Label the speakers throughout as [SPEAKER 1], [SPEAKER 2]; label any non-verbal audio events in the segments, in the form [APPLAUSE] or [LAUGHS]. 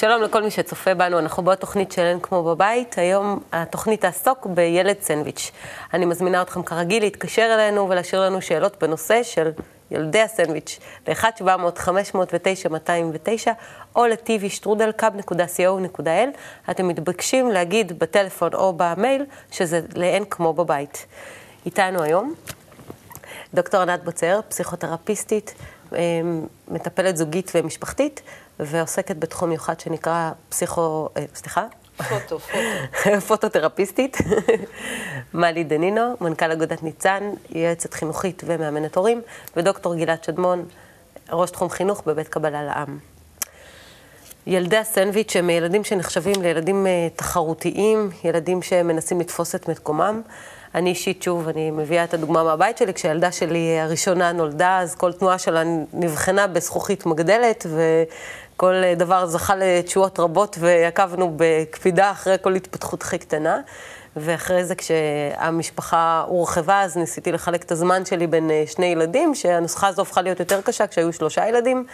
[SPEAKER 1] שלום לכל מי שצופה בנו, אנחנו בעוד תוכנית של אין כמו בבית. היום התוכנית תעסוק בילד סנדוויץ'. אני מזמינה אתכם כרגיל להתקשר אלינו ולהשאיר לנו שאלות בנושא של ילדי הסנדוויץ' ל-1-700-509-209 או ל-tvstrudel.co.il. אתם מתבקשים להגיד בטלפון או במייל שזה לאין כמו בבית. איתנו היום דוקטור ענת בוצר, פסיכותרפיסטית, מטפלת זוגית ומשפחתית, ועוסקת בתחום מיוחד שנקרא פסיכו... אה, סליחה?
[SPEAKER 2] פוטו, פוטו. [LAUGHS]
[SPEAKER 1] פוטותרפיסטית. מלי דנינו, מנכ"ל אגודת ניצן, יועצת חינוכית ומאמנת הורים, ודוקטור גלעד שדמון, ראש תחום חינוך בבית קבלה לעם. ילדי הסנדוויץ' הם ילדים שנחשבים לילדים אה, תחרותיים, ילדים שמנסים לתפוס את מקומם. אני אישית, שוב, אני מביאה את הדוגמה מהבית שלי, כשהילדה שלי הראשונה נולדה, אז כל תנועה שלה נבחנה בזכוכית מגדלת, וכל דבר זכה לתשואות רבות, ועקבנו בקפידה אחרי כל התפתחות הכי קטנה. ואחרי זה, כשהמשפחה הורחבה, אז ניסיתי לחלק את הזמן שלי בין אה, שני ילדים, שהנוסחה הזו הפכה להיות יותר קשה כשהיו שלושה ילדים.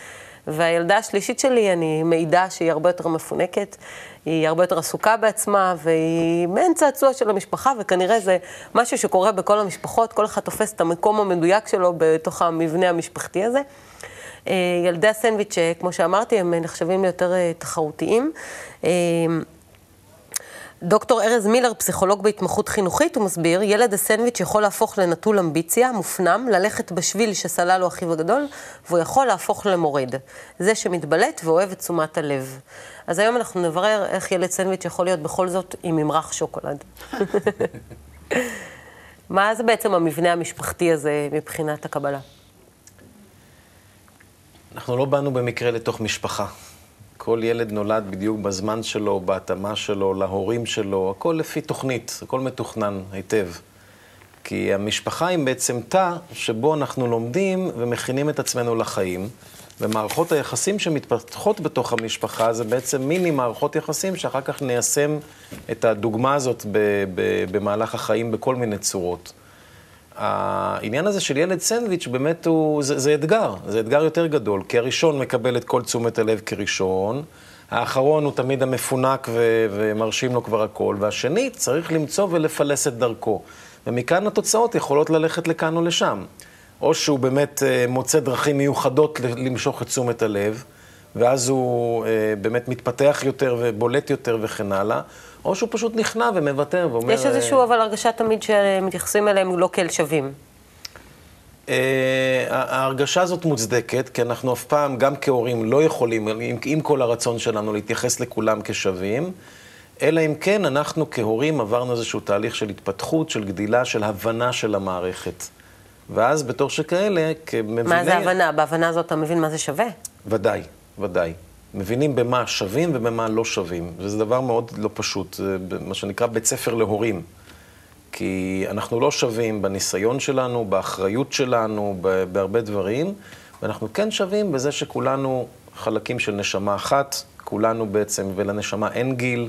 [SPEAKER 1] והילדה השלישית שלי, אני מעידה שהיא הרבה יותר מפונקת, היא הרבה יותר עסוקה בעצמה, והיא מעין צעצוע של המשפחה, וכנראה זה משהו שקורה בכל המשפחות, כל אחד תופס את המקום המדויק שלו בתוך המבנה המשפחתי הזה. אה, ילדי הסנדוויץ', אה, כמו שאמרתי, הם נחשבים ליותר תחרותיים. דוקטור ארז מילר, פסיכולוג בהתמחות חינוכית, הוא מסביר, ילד הסנדוויץ' יכול להפוך לנטול אמביציה, מופנם, ללכת בשביל שסלל לו אחיו הגדול, והוא יכול להפוך למורד. זה שמתבלט ואוהב את תשומת הלב. אז היום אנחנו נברר איך ילד סנדוויץ' יכול להיות בכל זאת עם ממרח שוקולד. [LAUGHS] מה זה בעצם המבנה המשפחתי הזה מבחינת הקבלה?
[SPEAKER 3] אנחנו לא באנו במקרה לתוך משפחה. כל ילד נולד בדיוק בזמן שלו, בהתאמה שלו, להורים שלו, הכל לפי תוכנית, הכל מתוכנן היטב. כי המשפחה היא בעצם תא שבו אנחנו לומדים ומכינים את עצמנו לחיים, ומערכות היחסים שמתפתחות בתוך המשפחה זה בעצם מיני מערכות יחסים שאחר כך ניישם את הדוגמה הזאת במהלך החיים בכל מיני צורות. העניין הזה של ילד סנדוויץ' באמת הוא, זה, זה אתגר, זה אתגר יותר גדול, כי הראשון מקבל את כל תשומת הלב כראשון, האחרון הוא תמיד המפונק ו, ומרשים לו כבר הכל, והשני צריך למצוא ולפלס את דרכו. ומכאן התוצאות יכולות ללכת לכאן או לשם. או שהוא באמת אה, מוצא דרכים מיוחדות למשוך את תשומת הלב, ואז הוא אה, באמת מתפתח יותר ובולט יותר וכן הלאה, או שהוא פשוט נכנע ומוותר ואומר...
[SPEAKER 1] יש איזשהו אבל הרגשה תמיד שמתייחסים אליהם לא כאל שווים.
[SPEAKER 3] אה, ההרגשה הזאת מוצדקת, כי אנחנו אף פעם, גם כהורים, לא יכולים, עם, עם כל הרצון שלנו, להתייחס לכולם כשווים, אלא אם כן אנחנו כהורים עברנו איזשהו תהליך של התפתחות, של גדילה, של הבנה של המערכת. ואז בתור שכאלה, כמביני...
[SPEAKER 1] מה זה הבנה? בהבנה הזאת אתה מבין מה זה שווה?
[SPEAKER 3] ודאי, ודאי. מבינים במה שווים ובמה לא שווים, וזה דבר מאוד לא פשוט, זה מה שנקרא בית ספר להורים. כי אנחנו לא שווים בניסיון שלנו, באחריות שלנו, בהרבה דברים, ואנחנו כן שווים בזה שכולנו חלקים של נשמה אחת, כולנו בעצם, ולנשמה אין גיל,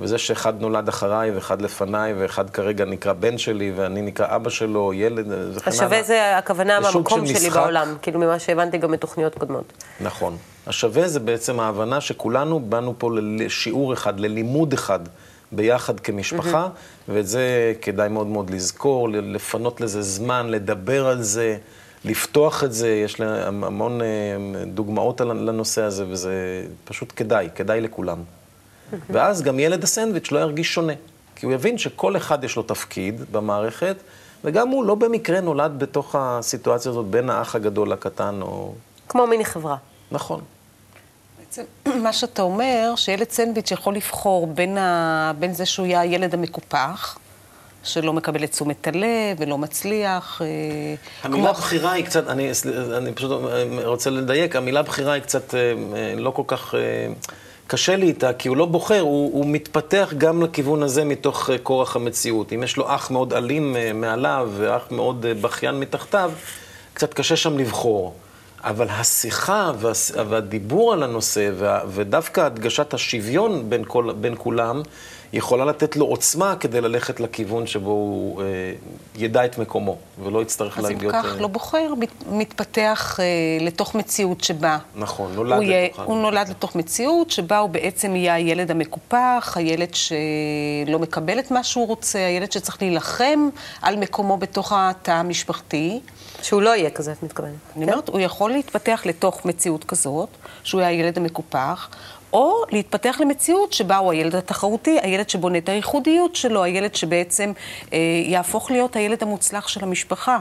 [SPEAKER 3] וזה שאחד נולד אחריי ואחד לפניי, ואחד כרגע נקרא בן שלי, ואני נקרא אבא שלו, ילד, וכן הלאה.
[SPEAKER 1] השווה זה הכוונה מהמקום שלי. בעולם, כאילו ממה שהבנתי גם מתוכניות קודמות.
[SPEAKER 3] נכון. השווה זה בעצם ההבנה שכולנו באנו פה לשיעור אחד, ללימוד אחד. ביחד כמשפחה, mm-hmm. ואת זה כדאי מאוד מאוד לזכור, לפנות לזה זמן, לדבר על זה, לפתוח את זה, יש המון אה, דוגמאות לנושא הזה, וזה פשוט כדאי, כדאי לכולם. ואז גם ילד הסנדוויץ' לא ירגיש שונה, כי הוא יבין שכל אחד יש לו תפקיד במערכת, וגם הוא לא במקרה נולד בתוך הסיטואציה הזאת בין האח הגדול לקטן, או...
[SPEAKER 1] כמו מיני חברה.
[SPEAKER 3] נכון.
[SPEAKER 2] בעצם [CLEARS THROAT] מה שאתה אומר, שילד סנדוויץ' יכול לבחור בין, ה... בין זה שהוא יהיה הילד המקופח, שלא מקבל את תשומת הלב ולא מצליח. אה,
[SPEAKER 3] המילה כמו... בחירה היא קצת, אני, אני פשוט רוצה לדייק, המילה בחירה היא קצת אה, לא כל כך... קשה לי איתה, כי הוא לא בוחר, הוא, הוא מתפתח גם לכיוון הזה מתוך כורח המציאות. אם יש לו אח מאוד אלים מעליו ואח מאוד בכיין מתחתיו, קצת קשה שם לבחור. אבל השיחה וה, והדיבור על הנושא, וה, ודווקא הדגשת השוויון בין, כל, בין כולם, יכולה לתת לו עוצמה כדי ללכת לכיוון שבו הוא אה, ידע את מקומו, ולא יצטרך
[SPEAKER 2] אז
[SPEAKER 3] להיות...
[SPEAKER 2] אם כך,
[SPEAKER 3] אה,
[SPEAKER 2] לא בוחר, מת- מתפתח אה, לתוך מציאות שבה...
[SPEAKER 3] נכון, נולד
[SPEAKER 2] הוא, יהיה,
[SPEAKER 3] לתוכה.
[SPEAKER 2] הוא נולד לתוך מציאות שבה הוא בעצם יהיה הילד המקופח, הילד שלא מקבל את מה שהוא רוצה, הילד שצריך להילחם על מקומו בתוך התא המשפחתי.
[SPEAKER 1] שהוא לא יהיה כזה, את מתכוונת.
[SPEAKER 2] אני אומרת, הוא יכול להתפתח לתוך מציאות כזאת, שהוא יהיה הילד המקופח, או להתפתח למציאות שבה הוא הילד התחרותי, הילד שבונה את הייחודיות שלו, הילד שבעצם אה, יהפוך להיות הילד המוצלח של המשפחה.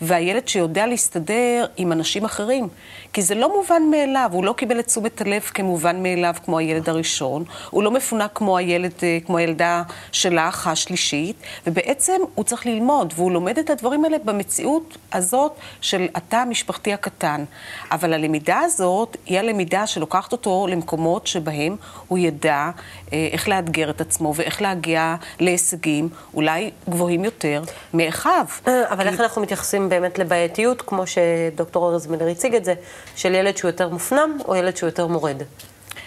[SPEAKER 2] והילד שיודע להסתדר עם אנשים אחרים. כי זה לא מובן מאליו, הוא לא קיבל את תשומת הלב כמובן מאליו כמו הילד הראשון, הוא לא מפונק כמו הילד, אה, כמו הילדה שלך, השלישית, ובעצם הוא צריך ללמוד, והוא לומד את הדברים האלה במציאות הזאת של התא המשפחתי הקטן. אבל הלמידה הזאת היא הלמידה שלוקחת אותו למקומות שבהם הוא ידע אה, איך לאתגר את עצמו ואיך להגיע להישגים אולי גבוהים יותר מאחיו.
[SPEAKER 1] אבל איך אנחנו מתייחסים באמת לבעייתיות, כמו שדוקטור ארז מילר הציג את זה, של ילד שהוא יותר מופנם או ילד שהוא יותר מורד,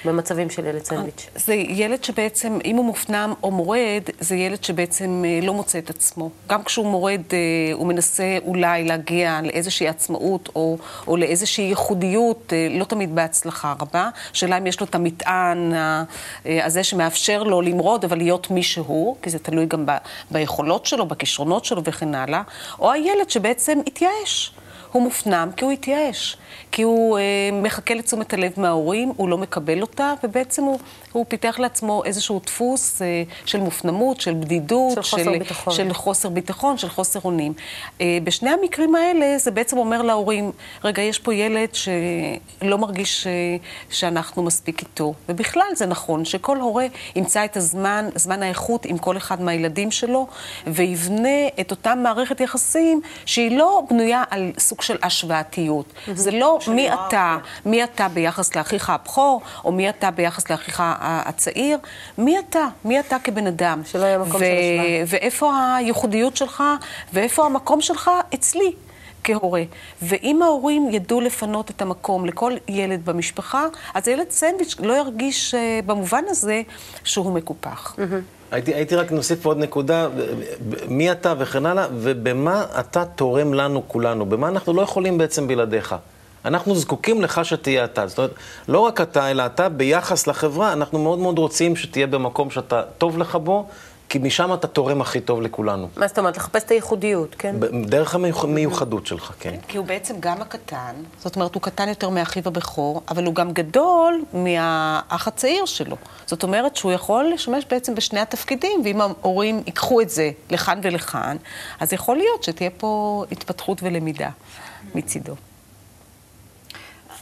[SPEAKER 1] במצבים של ילד סנדוויץ'?
[SPEAKER 2] זה ילד שבעצם, אם הוא מופנם או מורד, זה ילד שבעצם אה, לא מוצא את עצמו. גם כשהוא מורד, אה, הוא מנסה אולי להגיע לאיזושהי עצמאות או, או לאיזושהי ייחודיות, אה, לא תמיד בהצלחה רבה. השאלה אם יש לו את המטען אה, הזה שמאפשר לו למרוד, אבל להיות מי שהוא, כי זה תלוי גם ב, ביכולות שלו, בכישרונות שלו וכן הלאה, או הילד שבעצם התייאש. הוא מופנם כי הוא התייאש, כי הוא אה, מחכה לתשומת הלב מההורים, הוא לא מקבל אותה, ובעצם הוא, הוא פיתח לעצמו איזשהו דפוס אה, של מופנמות, של בדידות,
[SPEAKER 1] של חוסר ביטחון.
[SPEAKER 2] של חוסר ביטחון, של חוסר אונים. אה, בשני המקרים האלה זה בעצם אומר להורים, רגע, יש פה ילד שלא מרגיש אה, שאנחנו מספיק איתו. ובכלל זה נכון שכל הורה ימצא את הזמן, זמן האיכות עם כל אחד מהילדים שלו, ויבנה את אותה מערכת יחסים שהיא לא בנויה על סוג של השוואתיות. זה לא מי אתה, מי אתה ביחס לאחיך הבכור, או מי אתה ביחס לאחיך הצעיר, מי אתה, מי אתה כבן אדם.
[SPEAKER 1] שלא יהיה מקום של השוואה.
[SPEAKER 2] ואיפה הייחודיות שלך, ואיפה המקום שלך אצלי. כהורה. ואם ההורים ידעו לפנות את המקום לכל ילד במשפחה, אז הילד סנדוויץ' לא ירגיש אה, במובן הזה שהוא מקופח.
[SPEAKER 3] הייתי, הייתי רק נוסיף עוד נקודה, מי אתה וכן הלאה, ובמה אתה תורם לנו כולנו, במה אנחנו לא יכולים בעצם בלעדיך. אנחנו זקוקים לך שתהיה אתה. זאת אומרת, לא רק אתה, אלא אתה ביחס לחברה, אנחנו מאוד מאוד רוצים שתהיה במקום שאתה טוב לך בו, כי משם אתה תורם הכי טוב לכולנו.
[SPEAKER 1] מה זאת אומרת? לחפש את הייחודיות, כן?
[SPEAKER 3] דרך המיוחדות שלך, כן.
[SPEAKER 2] כי הוא בעצם גם הקטן, זאת אומרת, הוא קטן יותר מאחיו הבכור, אבל הוא גם גדול מהאח הצעיר שלו. זאת אומרת שהוא יכול לשמש בעצם בשני התפקידים, ואם ההורים ייקחו את זה לכאן ולכאן, אז יכול להיות שתהיה פה התפתחות ולמידה מצידו.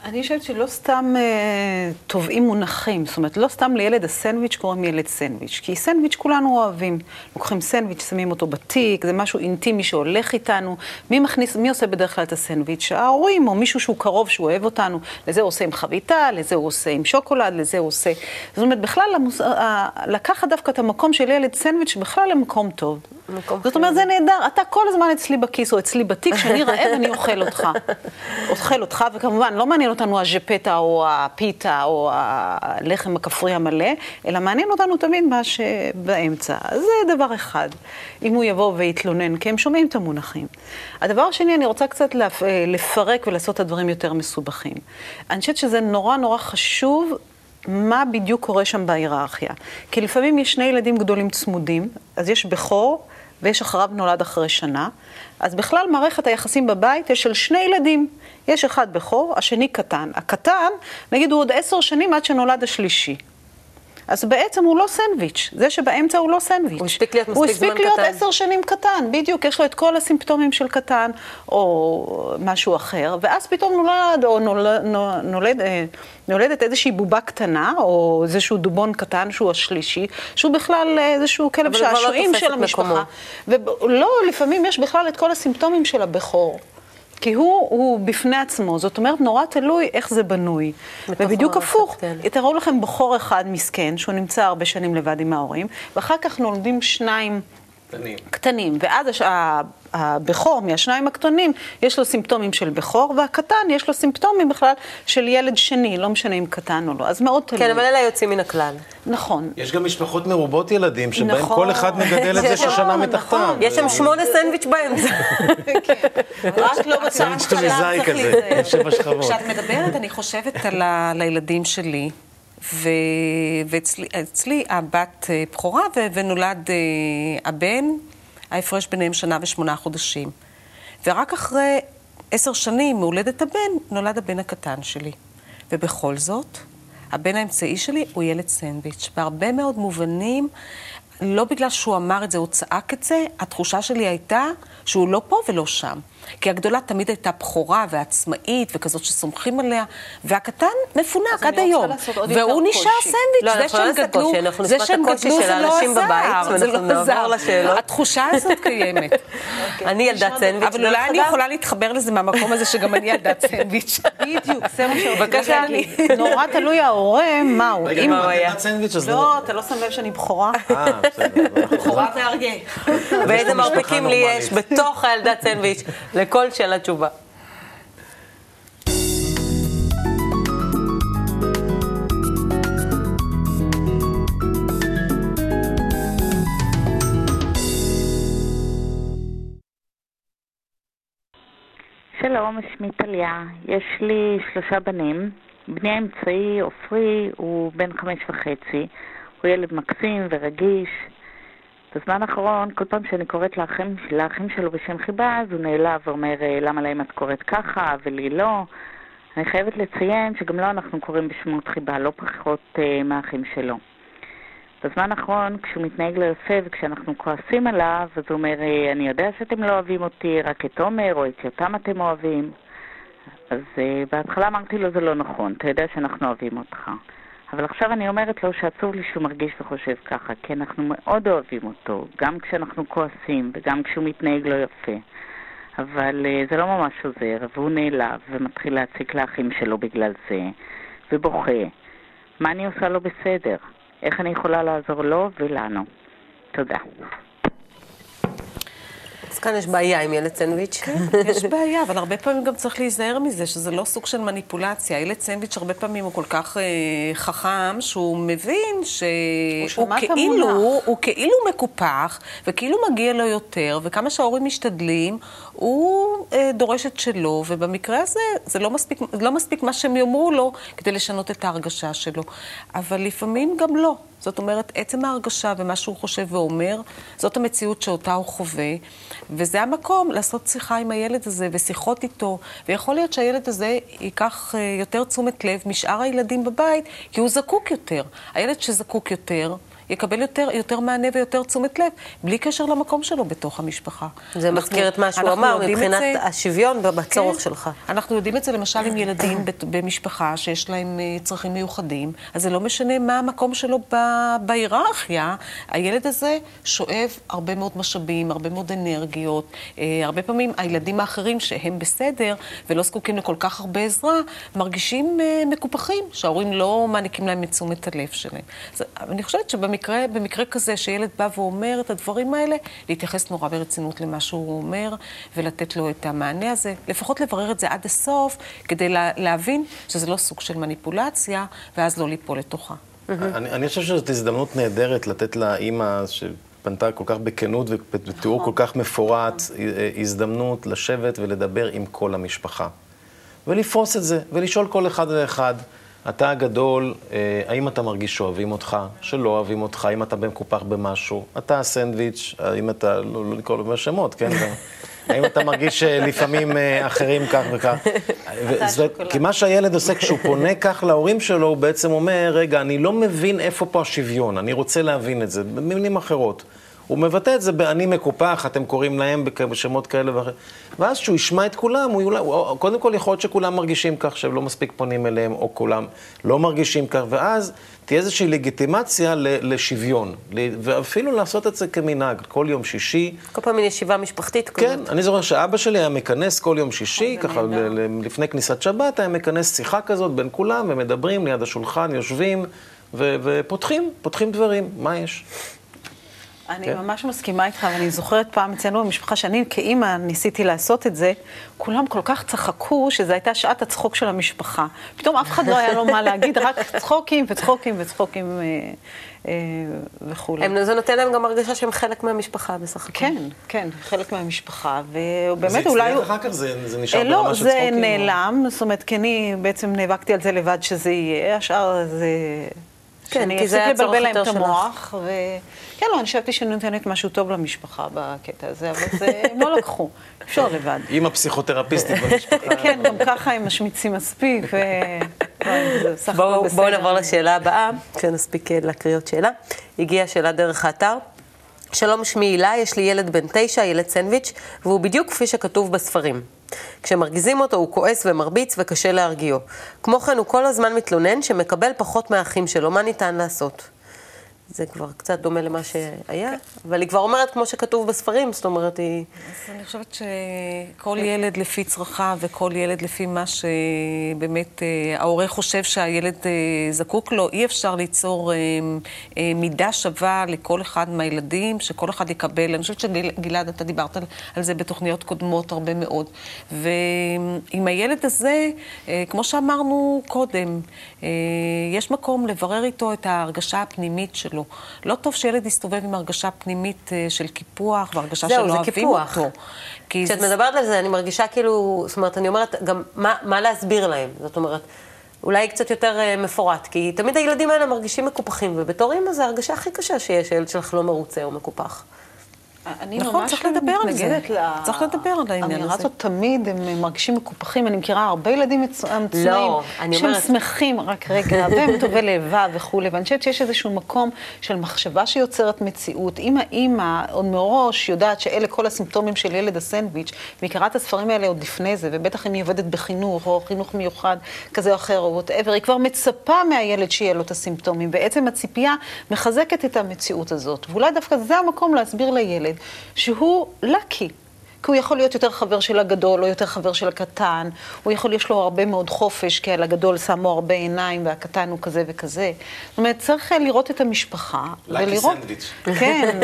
[SPEAKER 4] אני חושבת שלא סתם אה, תובעים מונחים, זאת אומרת, לא סתם לילד הסנדוויץ' קוראים ילד סנדוויץ', כי סנדוויץ' כולנו אוהבים. לוקחים סנדוויץ', שמים אותו בתיק, זה משהו אינטימי שהולך איתנו. מי מכניס, מי עושה בדרך כלל את הסנדוויץ'? ההורים, או מישהו שהוא קרוב, שהוא אוהב אותנו. לזה הוא עושה עם חביתה, לזה הוא עושה עם שוקולד, לזה הוא עושה... זאת אומרת, בכלל, המוס... לקחת דווקא את המקום של ילד סנדוויץ' בכלל למקום טוב.
[SPEAKER 1] מקום
[SPEAKER 4] זאת אומרת, זה נהדר, אתה כל הזמן אצלי בכיס או אצלי בתיק, כשאני רעב אני אוכל אותך. [LAUGHS] אוכל אותך, וכמובן, לא מעניין אותנו הז'פטה או הפיתה או הלחם הכפרי המלא, אלא מעניין אותנו תמיד מה שבאמצע. זה דבר אחד, אם הוא יבוא ויתלונן, כי הם שומעים את המונחים. הדבר השני, אני רוצה קצת לפ- אה, לפרק ולעשות את הדברים יותר מסובכים. אני חושבת שזה נורא נורא חשוב מה בדיוק קורה שם בהיררכיה. כי לפעמים יש שני ילדים גדולים צמודים, אז יש בכור ויש אחריו נולד אחרי שנה, אז בכלל מערכת היחסים בבית יש של שני ילדים. יש אחד בכור, השני קטן. הקטן, נגיד הוא עוד עשר שנים עד שנולד השלישי. אז בעצם הוא לא סנדוויץ', זה שבאמצע הוא לא סנדוויץ'.
[SPEAKER 1] הוא הספיק להיות
[SPEAKER 4] הוא
[SPEAKER 1] מספיק זמן
[SPEAKER 4] הספיק להיות
[SPEAKER 1] קטן.
[SPEAKER 4] עשר שנים קטן, בדיוק, יש לו את כל הסימפטומים של קטן, או משהו אחר, ואז פתאום נולד, או נולד, נולד, אה, נולדת איזושהי בובה קטנה, או איזשהו דובון קטן שהוא השלישי, שהוא בכלל איזשהו כלב
[SPEAKER 1] הוא לא
[SPEAKER 4] שעשועים
[SPEAKER 1] תופס
[SPEAKER 4] של. המשפחה. ולא, לפעמים יש בכלל את כל הסימפטומים של הבכור. כי הוא, הוא בפני עצמו, זאת אומרת, נורא תלוי איך זה בנוי. ובדיוק הפוך,
[SPEAKER 1] כן.
[SPEAKER 4] תראו לכם בחור אחד מסכן, שהוא נמצא הרבה שנים לבד עם ההורים, ואחר כך נולדים שניים
[SPEAKER 3] קטנים.
[SPEAKER 4] קטנים, ואז הש- הבכור מהשניים הקטנים, יש לו סימפטומים של בכור, והקטן יש לו סימפטומים בכלל של ילד שני, לא משנה אם קטן או לא, אז מאוד תלוי.
[SPEAKER 1] כן, אבל אלה יוצאים מן הכלל.
[SPEAKER 4] נכון.
[SPEAKER 3] יש גם משפחות מרובות ילדים, שבהם
[SPEAKER 4] נכון.
[SPEAKER 3] כל אחד מגדל את זה
[SPEAKER 1] נכון,
[SPEAKER 3] ששנה
[SPEAKER 4] נכון.
[SPEAKER 3] מתחתיו.
[SPEAKER 1] יש שם שמונה סנדוויץ' באמצע. [LAUGHS]
[SPEAKER 4] רק לא [LAUGHS] בצד
[SPEAKER 3] סנדוויץ' טוניסאי כזה, עם שבע שכבות.
[SPEAKER 2] כשאת מדברת, אני חושבת על הילדים שלי, ו, ואצלי אצלי הבת אה, בכורה, ו, ונולד אה, הבן, ההפרש ביניהם שנה ושמונה חודשים. ורק אחרי עשר שנים מהולדת הבן, נולד הבן הקטן שלי. ובכל זאת, הבן האמצעי שלי הוא ילד סנדוויץ'. בהרבה מאוד מובנים, לא בגלל שהוא אמר את זה, הוא צעק את זה, התחושה שלי הייתה שהוא לא פה ולא שם. כי הגדולה תמיד הייתה בכורה ועצמאית וכזאת שסומכים עליה, והקטן מפונק עד היום. והוא נשאר. סנדוויץ',
[SPEAKER 1] לא,
[SPEAKER 2] זה
[SPEAKER 1] אנחנו לא
[SPEAKER 2] שהם גדלו, זה שהם גדלו זה לא עזר, זה לא עזר. התחושה הזאת קיימת. [LAUGHS]
[SPEAKER 1] אני ילדת סנדוויץ',
[SPEAKER 2] אבל אולי אני. יכולה להתחבר לזה מהמקום הזה שגם אני ילדת [LAUGHS] סנדוויץ'.
[SPEAKER 4] בדיוק, זה מה שרציתי
[SPEAKER 2] בבקשה.
[SPEAKER 4] להגיד. נורא תלוי ההורה.
[SPEAKER 3] רגע,
[SPEAKER 4] אם
[SPEAKER 1] הוא
[SPEAKER 3] את
[SPEAKER 1] היה?
[SPEAKER 3] ילדת סנדוויץ', אז
[SPEAKER 4] לא, אתה לא שם לב שאני בכורה?
[SPEAKER 3] אה, בסדר.
[SPEAKER 2] בכורה ואריה. [LAUGHS]
[SPEAKER 1] ואיזה
[SPEAKER 3] משפחה
[SPEAKER 1] מרפקים לי. יש בתוך הילדת סנדוויץ', לכל שאלה תשובה.
[SPEAKER 5] שלום, שמי טליה. יש לי שלושה בנים. בני האמצעי, עופרי, הוא בן חמש וחצי. הוא ילד מקסים ורגיש. בזמן האחרון, כל פעם שאני קוראת לאחים, לאחים שלו בשם חיבה, אז הוא נעלב ואומר, "אה, למה להם את קוראת ככה ולי לא? אני חייבת לציין שגם לו אנחנו קוראים בשמות חיבה, לא פחות אה, מהאחים שלו. בזמן האחרון, כשהוא מתנהג לא יפה וכשאנחנו כועסים עליו, אז הוא אומר, "אה, אני יודע שאתם לא אוהבים אותי, רק את עומר או את יותם אתם אוהבים. אז uh, בהתחלה אמרתי לו, זה לא נכון, אתה יודע שאנחנו אוהבים אותך. אבל עכשיו אני אומרת לו שעצוב לי שהוא מרגיש וחושב ככה, כי אנחנו מאוד אוהבים אותו, גם כשאנחנו כועסים וגם כשהוא מתנהג לא יפה. אבל uh, זה לא ממש עוזר, והוא נעלב ומתחיל להציק לאחים שלו בגלל זה, ובוכה. מה אני עושה לא בסדר? איך אני יכולה לעזור לו ולנו? תודה.
[SPEAKER 1] אז כאן יש בעיה עם ילד סנדוויץ'.
[SPEAKER 2] יש בעיה, אבל הרבה פעמים גם צריך להיזהר מזה, שזה לא סוג של מניפולציה. ילד סנדוויץ' הרבה פעמים הוא כל כך אה, חכם, שהוא מבין שהוא כאילו. הוא כאילו מקופח, וכאילו מגיע לו יותר, וכמה שההורים משתדלים, הוא אה, דורש את שלו, ובמקרה הזה זה לא מספיק, לא מספיק מה שהם יאמרו לו כדי לשנות את ההרגשה שלו. אבל לפעמים גם לא. זאת אומרת, עצם ההרגשה ומה שהוא חושב ואומר, זאת המציאות שאותה הוא חווה, וזה המקום לעשות שיחה עם הילד הזה ושיחות איתו, ויכול להיות שהילד הזה ייקח אה, יותר תשומת לב משאר הילדים בבית, כי הוא זקוק יותר. הילד שזקוק יותר, יקבל יותר, יותר מענה ויותר תשומת לב, בלי קשר למקום שלו בתוך המשפחה.
[SPEAKER 1] זה
[SPEAKER 2] אנחנו-
[SPEAKER 1] מזכיר את מה שהוא אמר מבחינת
[SPEAKER 2] זה-
[SPEAKER 1] השוויון בצורך
[SPEAKER 2] כן.
[SPEAKER 1] שלך.
[SPEAKER 2] אנחנו יודעים את זה למשל עם ילדים [COUGHS] במשפחה שיש להם אה, צרכים מיוחדים, אז זה לא משנה מה המקום שלו בהיררכיה, הילד הזה שואב הרבה מאוד משאבים, הרבה מאוד אנרגיות. אה, הרבה פעמים הילדים האחרים שהם בסדר ולא זקוקים לכל כך הרבה עזרה, מרגישים אה, מקופחים, שההורים לא מעניקים להם את תשומת הלב שלהם. אז אני חושבת שבמקרה במקרה כזה שילד בא ואומר את הדברים האלה, להתייחס נורא ברצינות למה שהוא אומר ולתת לו את המענה הזה, לפחות לברר את זה עד הסוף, כדי לה, להבין שזה לא סוג של מניפולציה, ואז לא ליפול לתוכה.
[SPEAKER 3] אני, אני חושב שזאת הזדמנות נהדרת לתת לאימא שפנתה כל כך בכנות ובתיאור כל כך מפורט, אה, הזדמנות לשבת ולדבר עם כל המשפחה. ולפרוס את זה, ולשאול כל אחד ואחד, אתה הגדול, אה, האם אתה מרגיש שאוהבים אותך, שלא אוהבים אותך, האם אתה מקופח במשהו, אתה הסנדוויץ', האם אתה, לא, לא לקרוא לו בשמות, כן? [LAUGHS] האם אתה מרגיש שלפעמים אה, אחרים כך וכך? [LAUGHS] כי מה שהילד עושה כשהוא פונה [LAUGHS] כך להורים שלו, הוא בעצם אומר, רגע, אני לא מבין איפה פה השוויון, אני רוצה להבין את זה, במילים אחרות. הוא מבטא את זה ב"אני מקופח", אתם קוראים להם בשמות כאלה ואחרים. ואז כשהוא ישמע את כולם, הוא הוא- קודם כל יכול להיות שכולם מרגישים כך, שהם לא מספיק פונים אליהם, או כולם לא מרגישים כך, ואז תהיה איזושהי לגיטימציה ל- לשוויון. ל- ואפילו לעשות את זה כמנהג, כל יום שישי.
[SPEAKER 1] כל פעם מין ישיבה משפחתית
[SPEAKER 3] כן,
[SPEAKER 1] כזאת.
[SPEAKER 3] אני זוכר שאבא שלי היה מכנס כל יום שישי, ככה ל- ל- לפני כניסת שבת, היה מכנס שיחה כזאת בין כולם, ומדברים ליד השולחן, יושבים, ופותחים, פותחים דברים, מה יש?
[SPEAKER 4] אני
[SPEAKER 3] כן.
[SPEAKER 4] ממש מסכימה איתך, ואני זוכרת פעם אצלנו במשפחה שאני כאימא ניסיתי לעשות את זה, כולם כל כך צחקו שזו הייתה שעת הצחוק של המשפחה. פתאום אף אחד לא היה לו מה להגיד, רק [LAUGHS] צחוקים וצחוקים וצחוקים אה, אה, וכולי.
[SPEAKER 1] הם, זה נותן להם גם הרגשה שהם חלק מהמשפחה בסך הכל.
[SPEAKER 4] כן, כן, חלק מהמשפחה,
[SPEAKER 3] זה
[SPEAKER 4] ובאמת אולי...
[SPEAKER 3] הצליח אחר כך? זה זה נשאר
[SPEAKER 4] אה,
[SPEAKER 3] ברמה
[SPEAKER 4] לא,
[SPEAKER 3] של
[SPEAKER 4] זה
[SPEAKER 3] צחוקים? או-
[SPEAKER 4] נעלם, זאת אומרת, כי אני בעצם נאבקתי על זה לבד שזה יהיה, השאר זה...
[SPEAKER 1] כן,
[SPEAKER 4] שאני
[SPEAKER 1] כי זה היה
[SPEAKER 4] אפסיק לבלבל
[SPEAKER 1] צורך
[SPEAKER 4] להם את
[SPEAKER 1] יותר שלך.
[SPEAKER 4] המוח, ו... כן, לא, אני חשבתי שאני נותנת משהו טוב למשפחה בקטע הזה, אבל זה, [LAUGHS] הם לא לקחו, אפשר לבד.
[SPEAKER 3] עם הפסיכותרפיסטית [LAUGHS] במשפחה.
[SPEAKER 4] כן, גם ככה הם משמיצים מספיק, ו...
[SPEAKER 1] בואו נעבור לשאלה הבאה, כשנספיק אה, להקריא עוד שאלה. הגיעה שאלה דרך האתר. שלום, שמי הילה, יש לי ילד בן תשע, ילד סנדוויץ', והוא בדיוק כפי שכתוב בספרים. כשמרגיזים אותו הוא כועס ומרביץ וקשה להרגיעו. כמו כן הוא כל הזמן מתלונן שמקבל פחות מהאחים שלו, מה ניתן לעשות? זה כבר קצת דומה למה שהיה, אבל היא כבר אומרת כמו שכתוב בספרים, זאת אומרת, היא...
[SPEAKER 2] אז אני חושבת שכל ילד לפי צרכיו וכל ילד לפי מה שבאמת אה, ההורה חושב שהילד אה, זקוק לו, אי אפשר ליצור אה, מידה שווה לכל אחד מהילדים, שכל אחד יקבל. אני חושבת שגלעד, אתה דיברת על, זה בתוכניות קודמות הרבה מאוד. ועם הילד הזה, כמו שאמרנו קודם, יש מקום לברר איתו את ההרגשה הפנימית שלו. לא טוב שילד יסתובב עם הרגשה פנימית אה, של קיפוח והרגשה
[SPEAKER 1] זהו,
[SPEAKER 2] שלא אוהבים
[SPEAKER 1] קיפוח.
[SPEAKER 2] אותו.
[SPEAKER 1] כשאת
[SPEAKER 2] זה-
[SPEAKER 1] מדברת על זה, אני מרגישה כאילו, זאת אומרת, אני אומרת גם מה, מה להסביר להם. זאת אומרת, אולי קצת יותר אה, מפורט, כי תמיד הילדים האלה מרגישים מקופחים, ובתור אימא זה ההרגשה הכי קשה שיש, שהילד שלך לא מרוצה או מקופח.
[SPEAKER 4] אני
[SPEAKER 2] נכון,
[SPEAKER 4] ממש
[SPEAKER 2] זה.
[SPEAKER 4] מתנגדת ל-
[SPEAKER 2] צריך לדבר על העניין
[SPEAKER 4] האמירה
[SPEAKER 2] הזה.
[SPEAKER 4] הזאת תמיד הם מרגישים מקופחים. אני מכירה הרבה ילדים מצ- מצויים,
[SPEAKER 1] לא,
[SPEAKER 4] שהם
[SPEAKER 1] אומרת-
[SPEAKER 4] שמחים, רק רגע, והם טובי לבב וכולי, ואני חושבת שיש איזשהו מקום של מחשבה שיוצרת מציאות. אם האימא עוד מראש יודעת שאלה כל הסימפטומים של ילד הסנדוויץ', והיא קראה את הספרים האלה עוד לפני זה, ובטח אם היא עובדת בחינוך, או חינוך מיוחד כזה או אחר, או whatever, היא כבר מצפה מהילד שיהיה לו את הסימפטומים. בעצם הציפייה מחזקת את המציאות הזאת. ואולי דווקא זה המקום להסביר לילד שהוא לקי. כי הוא יכול להיות יותר חבר של הגדול, או יותר חבר של הקטן, הוא יכול, יש לו הרבה מאוד חופש, כי על הגדול שמו הרבה עיניים, והקטן הוא כזה וכזה. זאת אומרת, צריך אה, לראות את המשפחה, ולראות...
[SPEAKER 3] סנדוויץ'. [LAUGHS]
[SPEAKER 4] כן,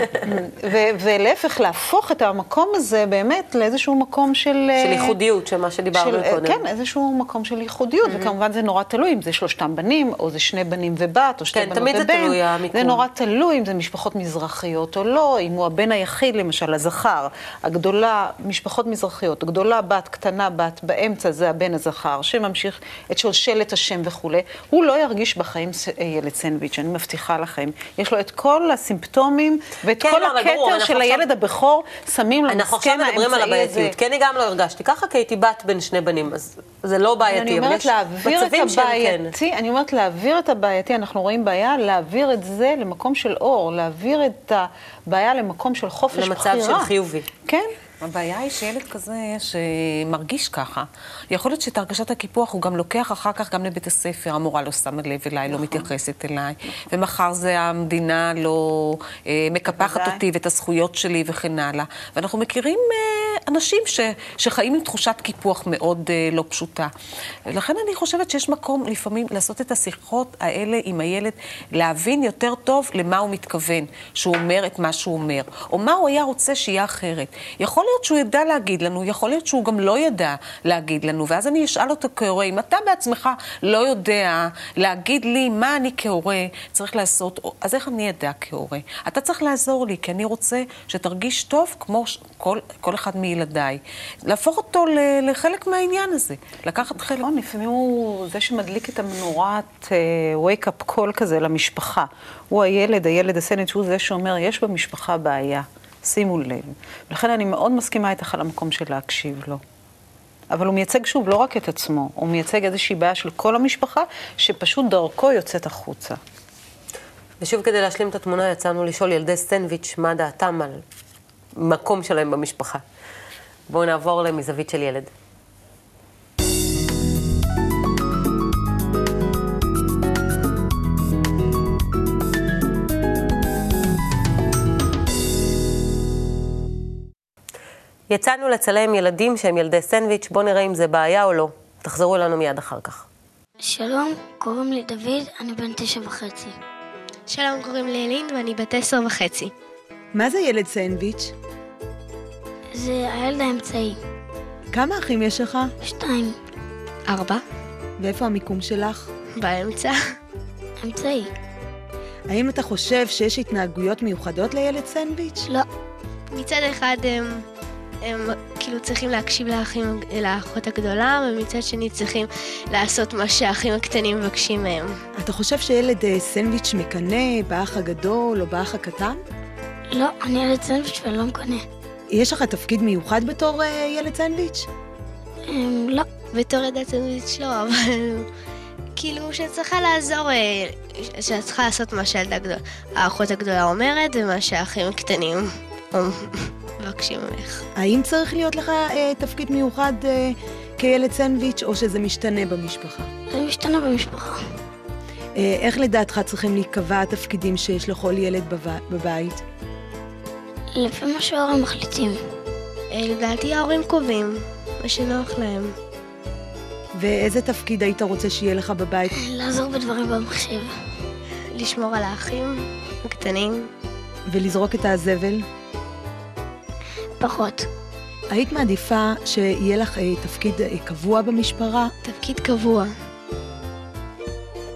[SPEAKER 4] ולהפך, להפוך את המקום הזה באמת לאיזשהו מקום של...
[SPEAKER 1] של
[SPEAKER 4] אה,
[SPEAKER 1] ייחודיות, של מה שדיברנו
[SPEAKER 4] של, אה,
[SPEAKER 1] קודם.
[SPEAKER 4] כן, איזשהו מקום של ייחודיות, וכמובן זה נורא תלוי אם זה שלושתם בנים, או זה שני בנים ובת, או שתי
[SPEAKER 1] כן,
[SPEAKER 4] בנות
[SPEAKER 1] תמיד זה
[SPEAKER 4] ובן.
[SPEAKER 1] תלוי, המיקום.
[SPEAKER 4] זה נורא תלוי אם זה משפחות מזרחיות או לא, אם הוא הבן היחיד, למשל, הזכר. הגדולה, משפחות מזרחיות, גדולה בת, קטנה בת, באמצע זה הבן הזכר, שממשיך את שושלת השם וכולי. הוא לא ירגיש בחיים אה, ילד סנדוויץ', אני מבטיחה לכם. יש לו את כל הסימפטומים ואת
[SPEAKER 1] כן,
[SPEAKER 4] כל
[SPEAKER 1] לא, ברור,
[SPEAKER 4] הכתר של
[SPEAKER 1] עכשיו-
[SPEAKER 4] הילד הבכור, שמים
[SPEAKER 1] אנחנו עכשיו
[SPEAKER 4] למסכן
[SPEAKER 1] מדברים על
[SPEAKER 4] האמצעי הזה.
[SPEAKER 1] הבעייתיות, כי אני גם לא הרגשתי ככה, כי הייתי בת בין שני בנים, אז זה לא בעייתי,
[SPEAKER 4] אני
[SPEAKER 1] אבל יש מצבים שהם כן.
[SPEAKER 4] אני אומרת להעביר את הבעייתי, אנחנו רואים בעיה, להעביר את זה למקום של אור, להעביר את הבעיה למקום של חופש
[SPEAKER 1] למצב
[SPEAKER 4] בחירה.
[SPEAKER 1] של חיובי.
[SPEAKER 4] כן.
[SPEAKER 2] הבעיה היא שילד כזה שמרגיש ככה, יכול להיות שאת הרגשת הקיפוח הוא גם לוקח אחר כך גם לבית הספר, המורה לא שמה לב אליי,
[SPEAKER 4] נכון.
[SPEAKER 2] לא מתייחסת אליי, ומחר זה המדינה לא אה, מקפחת
[SPEAKER 4] בוודאי.
[SPEAKER 2] אותי ואת הזכויות שלי וכן הלאה. ואנחנו מכירים אה, אנשים ש, שחיים עם תחושת קיפוח מאוד אה, לא פשוטה. ולכן אני חושבת שיש מקום לפעמים לעשות את השיחות האלה עם הילד, להבין יותר טוב למה הוא מתכוון, שהוא אומר את מה שהוא אומר, או מה הוא היה רוצה שיהיה אחרת. יכול להיות שהוא ידע להגיד לנו, יכול להיות שהוא גם לא ידע להגיד לנו, ואז אני אשאל אותו כהורה, אם אתה בעצמך לא יודע להגיד לי מה אני כהורה צריך לעשות, אז איך אני אדע כהורה? אתה צריך לעזור לי, כי אני רוצה שתרגיש טוב כמו כל, כל אחד מילדיי. להפוך אותו ל- לחלק מהעניין הזה, לקחת חלק.
[SPEAKER 4] נכון, לפעמים הוא זה שמדליק את המנורת uh, wake-up call כזה למשפחה. הוא הילד, הילד הסנט, שהוא זה שאומר, יש במשפחה בעיה, שימו לב. לכן אני מאוד מסכימה איתך על המקום של להקשיב לו. אבל הוא מייצג שוב לא רק את עצמו, הוא מייצג איזושהי בעיה של כל המשפחה, שפשוט דרכו יוצאת החוצה.
[SPEAKER 1] ושוב, כדי להשלים את התמונה, יצאנו לשאול ילדי סנדוויץ' מה דעתם על מקום שלהם במשפחה. בואו נעבור למזווית של ילד. יצאנו לצלם ילדים שהם ילדי סנדוויץ', בואו נראה אם זה בעיה או לא. תחזרו אלינו מיד אחר כך.
[SPEAKER 6] שלום, קוראים לי דוד, אני בן תשע וחצי.
[SPEAKER 7] שלום, קוראים לי אלין ואני בת עשר וחצי. מה זה ילד סנדוויץ'?
[SPEAKER 6] זה הילד האמצעי.
[SPEAKER 7] כמה אחים יש לך?
[SPEAKER 6] שתיים. ארבע.
[SPEAKER 7] ואיפה המיקום שלך?
[SPEAKER 6] באמצע. אמצעי.
[SPEAKER 7] האם אתה חושב שיש התנהגויות מיוחדות לילד סנדוויץ'?
[SPEAKER 6] לא. מצד אחד הם, הם כאילו צריכים להקשיב לאחים, לאחות הגדולה, ומצד שני צריכים לעשות מה שהאחים הקטנים מבקשים מהם.
[SPEAKER 7] אתה חושב שילד אה, סנדוויץ' מקנא באח הגדול או באח הקטן?
[SPEAKER 6] לא, אני ילד סנדוויץ' ולא מקנא.
[SPEAKER 7] יש לך תפקיד מיוחד בתור אה, ילד סנדוויץ'?
[SPEAKER 6] אמ, לא. בתור ילד סנדוויץ' לא, אבל כאילו שאת צריכה לעזור, אה, שאת צריכה לעשות מה שהילדה הגדולה, אומרת, ומה שהאחים הקטנים [LAUGHS] מבקשים ממך.
[SPEAKER 7] האם צריך להיות לך אה, תפקיד מיוחד כילד סנדוויץ', או שזה משתנה במשפחה?
[SPEAKER 6] זה משתנה במשפחה.
[SPEAKER 7] איך לדעתך צריכים להיקבע התפקידים שיש לכל ילד בב... בבית?
[SPEAKER 6] לפי מה שההורים מחליטים.
[SPEAKER 8] אה, לדעתי ההורים קובעים, מה שנוח להם.
[SPEAKER 7] ואיזה תפקיד היית רוצה שיהיה לך בבית?
[SPEAKER 6] לעזור בדברים במחשב.
[SPEAKER 8] לשמור על האחים הקטנים.
[SPEAKER 7] ולזרוק את הזבל?
[SPEAKER 6] פחות.
[SPEAKER 7] היית מעדיפה שיהיה לך אה, תפקיד אה, קבוע במשפחה?
[SPEAKER 8] תפקיד קבוע.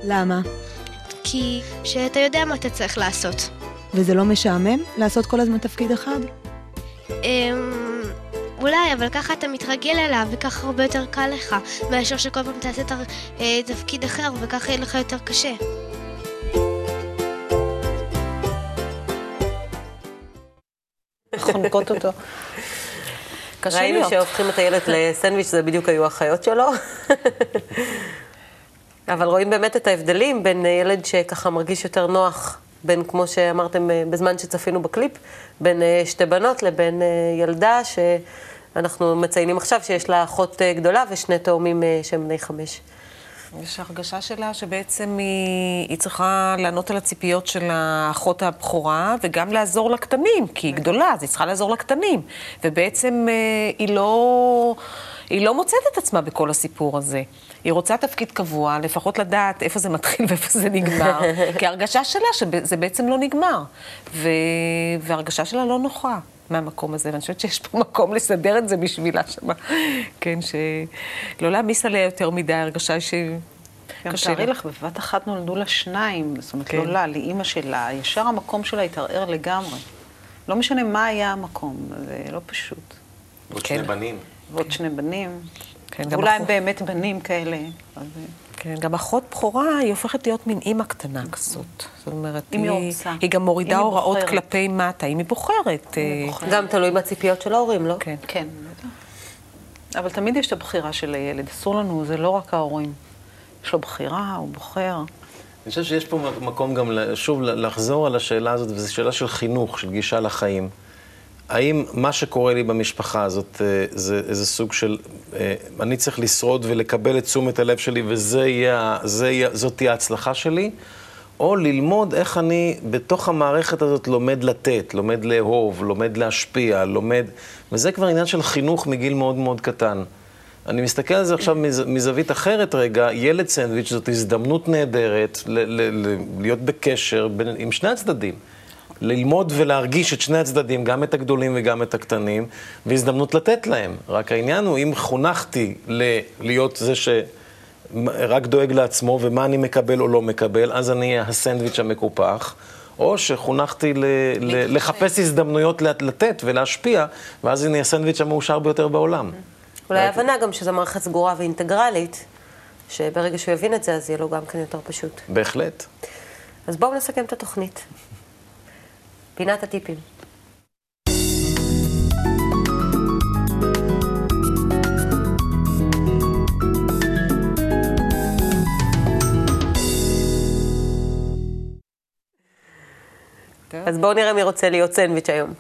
[SPEAKER 7] למה?
[SPEAKER 8] כי שאתה יודע מה אתה צריך לעשות.
[SPEAKER 7] וזה לא משעמם לעשות כל הזמן תפקיד אחד?
[SPEAKER 8] אמ... אולי, אבל ככה אתה מתרגל אליו, וככה הרבה יותר קל לך, מאשר שכל פעם תעשה. אה, תפקיד אחר, וככה יהיה לך יותר קשה.
[SPEAKER 4] חונקות אותו. [LAUGHS] קשה
[SPEAKER 1] ראינו
[SPEAKER 4] להיות.
[SPEAKER 1] שהופכים את הילד לסנדוויץ', זה בדיוק היו האחיות שלו. [LAUGHS] אבל רואים באמת את ההבדלים בין ילד שככה מרגיש יותר נוח, בין, כמו שאמרתם אה, בזמן שצפינו בקליפ, בין אה, שתי בנות לבין אה, ילדה שאנחנו מציינים עכשיו שיש לה אחות גדולה ושני תאומים שהם בני חמש.
[SPEAKER 2] יש הרגשה שלה שבעצם היא, היא צריכה לענות על הציפיות של האחות הבכורה וגם לעזור לקטנים, כי היא גדולה, אז היא צריכה לעזור לקטנים. ובעצם היא לא, היא לא מוצאת את עצמה בכל הסיפור הזה. היא רוצה תפקיד קבוע, לפחות לדעת איפה זה מתחיל [LAUGHS] ואיפה זה נגמר, כי ההרגשה שלה שזה בעצם לא נגמר. ו... וההרגשה שלה לא נוחה. מהמקום הזה, ואני חושבת שיש פה [LAUGHS] מקום לסדר את זה בשבילה שמה. כן, שלא להעמיס עליה יותר מדי, הרגשה ש...
[SPEAKER 4] גם
[SPEAKER 2] קשה
[SPEAKER 4] תארי. לך, בבת אחת נולדו לה שניים, זאת אומרת,
[SPEAKER 2] כן.
[SPEAKER 4] לא לה, לאימא שלה, ישר המקום שלה התערער לגמרי. לא משנה מה היה המקום, זה לא פשוט.
[SPEAKER 3] עוד
[SPEAKER 2] כן.
[SPEAKER 3] שני בנים.
[SPEAKER 4] ועוד שני בנים,
[SPEAKER 2] כן, גם
[SPEAKER 4] אולי הם באמת בנים כאלה. אז,
[SPEAKER 2] כן, גם אחות בכורה, היא הופכת להיות מין אימא קטנה כזאת. זאת אומרת,
[SPEAKER 4] היא רוצה.
[SPEAKER 2] היא גם מורידה
[SPEAKER 4] היא
[SPEAKER 2] הוראות
[SPEAKER 4] בוחרת.
[SPEAKER 2] כלפי מטה, אם היא בוחרת. אה,
[SPEAKER 1] גם תלוי בציפיות של ההורים, לא?
[SPEAKER 2] כן.
[SPEAKER 4] כן. אבל תמיד יש את הבחירה של הילד, אסור לנו, זה לא רק ההורים. יש לו בחירה, הוא בוחר.
[SPEAKER 3] אני חושב שיש פה מקום גם, שוב, לחזור על השאלה הזאת, וזו שאלה של חינוך, של גישה לחיים. האם מה שקורה לי במשפחה הזאת אה, זה איזה סוג של, אה, אני צריך לשרוד ולקבל את תשומת הלב שלי וזה יהיה, זה יהיה, זאת תהיה ההצלחה שלי, או ללמוד איך אני בתוך המערכת הזאת לומד לתת, לומד לאהוב, לומד להשפיע, לומד... וזה כבר עניין של חינוך מגיל מאוד מאוד קטן. אני מסתכל על זה עכשיו מז, מזווית אחרת רגע, ילד סנדוויץ' זאת הזדמנות נהדרת ל, ל, ל, להיות בקשר בין, עם שני הצדדים. ללמוד ולהרגיש את שני הצדדים, גם את הגדולים וגם את הקטנים, והזדמנות לתת להם. רק העניין הוא, אם חונכתי ל- להיות זה שרק דואג לעצמו ומה אני מקבל או לא מקבל, אז אני אהיה הסנדוויץ' המקופח. או שחונכתי ל- ל- לחפש הזדמנויות לת- לתת ולהשפיע, ואז אני הסנדוויץ' המאושר ביותר בעולם.
[SPEAKER 1] אולי הבנה גם שזו מערכת סגורה ואינטגרלית, שברגע שהוא יבין את זה, אז יהיה לו גם כן יותר פשוט.
[SPEAKER 3] בהחלט.
[SPEAKER 1] אז בואו נסכם את התוכנית. פינת הטיפים. אז בואו נראה מי רוצה להיות סנדוויץ' היום.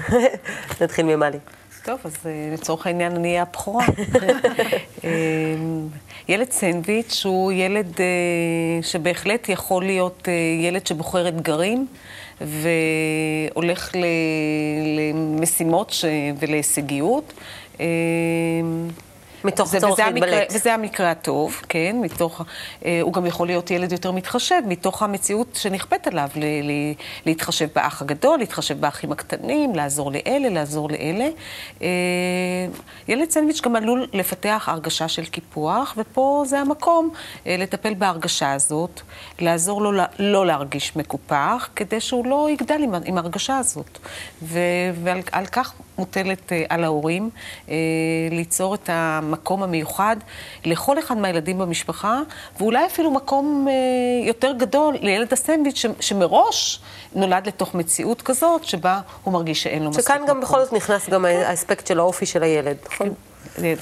[SPEAKER 1] [LAUGHS] נתחיל ממלי.
[SPEAKER 2] טוב, אז אה, לצורך העניין אני אהיה הבכורה. [LAUGHS] אה, ילד סנדוויץ' הוא ילד אה, שבהחלט יכול להיות ילד שבוחר אתגרים והולך למשימות ש- ולהישגיות.
[SPEAKER 1] מתוך
[SPEAKER 2] זה,
[SPEAKER 1] צורך להתבלט.
[SPEAKER 2] וזה המקרה הטוב, כן, מתוך, אה, הוא גם יכול להיות ילד יותר מתחשב, מתוך המציאות שנכפית עליו, ל, ל, להתחשב באח הגדול, להתחשב באחים הקטנים, לעזור לאלה, לעזור לאלה. אה, ילד סנדוויץ' גם עלול לפתח הרגשה של קיפוח, ופה זה המקום אה, לטפל בהרגשה הזאת, לעזור לו ל- לא להרגיש מקופח, כדי שהוא לא יגדל עם, עם ההרגשה הזאת. ו, ועל על כך מוטלת אה, על ההורים אה, ליצור את המקום המיוחד לכל אחד מהילדים במשפחה, ואולי אפילו מקום אה, יותר גדול לילד הסנדוויץ' ש- שמראש נולד לתוך מציאות כזאת, שבה הוא מרגיש שאין לו מספיק
[SPEAKER 1] שכאן גם
[SPEAKER 2] מקום.
[SPEAKER 1] בכל זאת נכנס גם האספקט של האופי של הילד, נכון?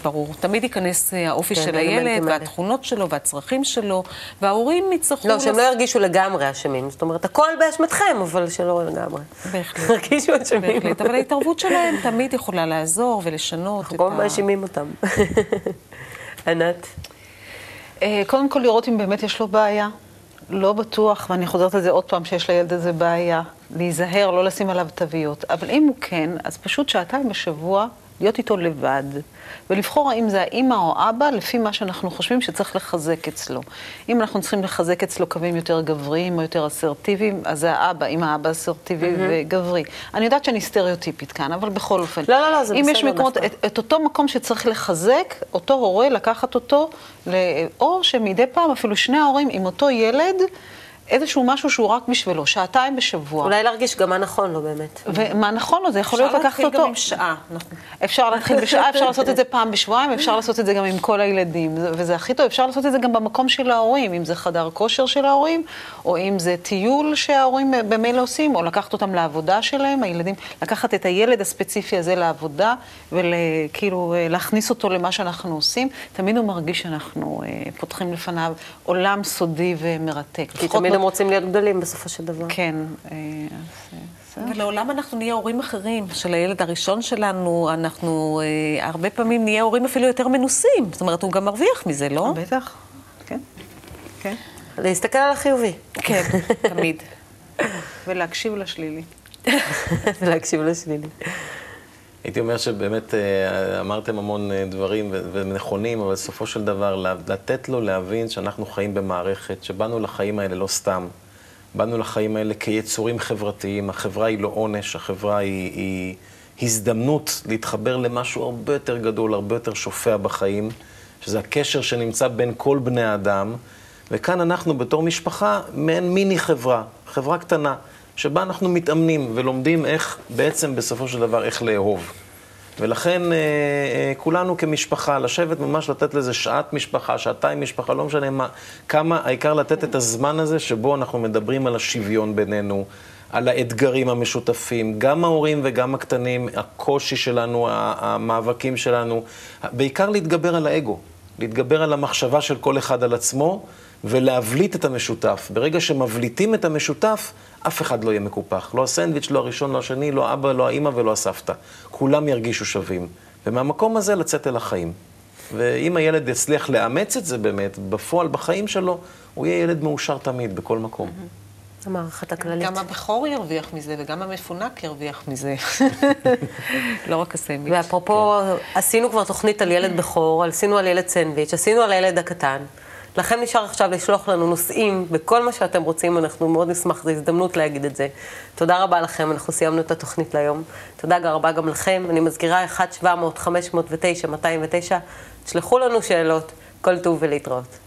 [SPEAKER 2] ברור. תמיד ייכנס אה, האופי
[SPEAKER 1] כן,
[SPEAKER 2] של הילד,
[SPEAKER 1] האלה.
[SPEAKER 2] והתכונות שלו, והצרכים שלו, וההורים יצטרכו...
[SPEAKER 1] לא, שהם
[SPEAKER 2] לס-
[SPEAKER 1] לא ירגישו לגמרי אשמים. זאת אומרת, הכל באשמתכם, אבל שלא לגמרי.
[SPEAKER 2] בהחלט. [LAUGHS]
[SPEAKER 1] ירגישו אשמים.
[SPEAKER 2] בהחלט, אבל ההתערבות שלהם תמיד יכולה לעזור ולשנות
[SPEAKER 1] אנחנו
[SPEAKER 2] את
[SPEAKER 1] כל
[SPEAKER 2] ה...
[SPEAKER 1] הזמן מאשימים אותם. [LAUGHS] ענת?
[SPEAKER 4] אה, קודם כל לראות אם באמת יש לו בעיה. לא בטוח, ואני חוזרת על זה עוד פעם, שיש לילד הזה בעיה. להיזהר, לא לשים עליו תוויות. אבל אם הוא כן, אז פשוט שעתיים בשבוע להיות איתו לבד, ולבחור האם זה האימא או אבא, לפי מה שאנחנו חושבים שצריך לחזק אצלו. אם אנחנו צריכים לחזק אצלו קווים יותר גבריים או יותר אסרטיביים, אז זה האבא, אם האבא אסרטיבי וגברי. אני יודעת שאני סטריאוטיפית כאן, אבל בכל אופן.
[SPEAKER 1] לא, לא, לא, זה
[SPEAKER 4] אם יש
[SPEAKER 1] בסדר
[SPEAKER 4] מקומות. את, את אותו מקום שצריך לחזק, אותו הורה, לקחת אותו, או שמדי פעם אפילו שני ההורים עם אותו ילד, איזשהו משהו שהוא רק בשבילו, שעתיים בשבוע.
[SPEAKER 1] אולי להרגיש גם מה נכון לו באמת.
[SPEAKER 4] ומה נכון לו, זה יכול להיות
[SPEAKER 2] אפשר
[SPEAKER 4] לקחת
[SPEAKER 2] להתחיל
[SPEAKER 4] אותו.
[SPEAKER 2] גם עם שעה. אנחנו-
[SPEAKER 4] אפשר להתחיל בשעה, אפשר לעשות את זה פעם בשבועיים, אפשר לעשות את זה גם עם כל הילדים, זה- וזה הכי טוב, אפשר לעשות את זה גם במקום של ההורים, אם זה חדר כושר של ההורים, או אם זה טיול שההורים במילא עושים, או לקחת אותם לעבודה שלהם, הילדים, לקחת את הילד הספציפי הזה לעבודה, וכאילו להכניס אותו למה שאנחנו עושים, תמיד הוא מרגיש שאנחנו אה, פותחים לפניו עולם סודי ומרתק.
[SPEAKER 1] כי תמיד
[SPEAKER 4] ב-
[SPEAKER 1] הם רוצים להיות גדולים בסופו של דבר.
[SPEAKER 4] כן, אה, אה.
[SPEAKER 2] ולעולם אנחנו נהיה הורים אחרים של הילד הראשון שלנו, אנחנו אה, הרבה פעמים נהיה הורים אפילו יותר מנוסים. זאת אומרת, הוא גם מרוויח מזה, לא?
[SPEAKER 4] בטח, כן, כן.
[SPEAKER 1] להסתכל על החיובי.
[SPEAKER 2] כן, [LAUGHS] תמיד.
[SPEAKER 4] ולהקשיב לשלילי.
[SPEAKER 1] ולהקשיב לשלילי.
[SPEAKER 3] הייתי אומר שבאמת אה, אמרתם המון אה, דברים ונכונים, אבל בסופו של דבר לתת לו להבין שאנחנו חיים במערכת, שבאנו לחיים האלה לא סתם. באנו לחיים האלה כיצורים חברתיים, החברה היא לא עונש, החברה היא, היא הזדמנות להתחבר למשהו הרבה יותר גדול, הרבה יותר שופע בחיים, שזה הקשר שנמצא בין כל בני האדם, וכאן אנחנו בתור משפחה מעין מיני חברה, חברה קטנה, שבה אנחנו מתאמנים ולומדים איך בעצם בסופו של דבר איך לאהוב. ולכן אה, אה, כולנו כמשפחה, לשבת ממש לתת לזה שעת משפחה, שעתיים משפחה, לא משנה מה, כמה, העיקר לתת את הזמן הזה שבו אנחנו מדברים על השוויון בינינו, על האתגרים המשותפים, גם ההורים וגם הקטנים, הקושי שלנו, המאבקים שלנו, בעיקר להתגבר על האגו, להתגבר על המחשבה של כל אחד על עצמו ולהבליט את המשותף. ברגע שמבליטים את המשותף, אף אחד לא יהיה מקופח. לא הסנדוויץ', לא הראשון, לא השני, לא אבא, לא האימא ולא הסבתא. כולם ירגישו שווים. ומהמקום הזה לצאת אל החיים. ואם הילד יצליח לאמץ את זה באמת, בפועל, בחיים שלו, הוא יהיה ילד מאושר תמיד, בכל מקום.
[SPEAKER 1] המערכת הכללית.
[SPEAKER 2] גם הבכור ירוויח מזה, וגם המפונק ירוויח מזה. [LAUGHS] [LAUGHS] לא רק הסנדוויץ'.
[SPEAKER 1] ואפרופו, עשינו כבר תוכנית על ילד בכור, עשינו על ילד סנדוויץ', עשינו על הילד הקטן. לכם נשאר עכשיו לשלוח לנו נושאים בכל מה שאתם רוצים, אנחנו מאוד נשמח, זו הזדמנות להגיד את זה. תודה רבה לכם, אנחנו סיימנו את התוכנית להיום. תודה רבה גם לכם. אני מזכירה 1-700-509-209, תשלחו לנו שאלות, כל טוב ולהתראות.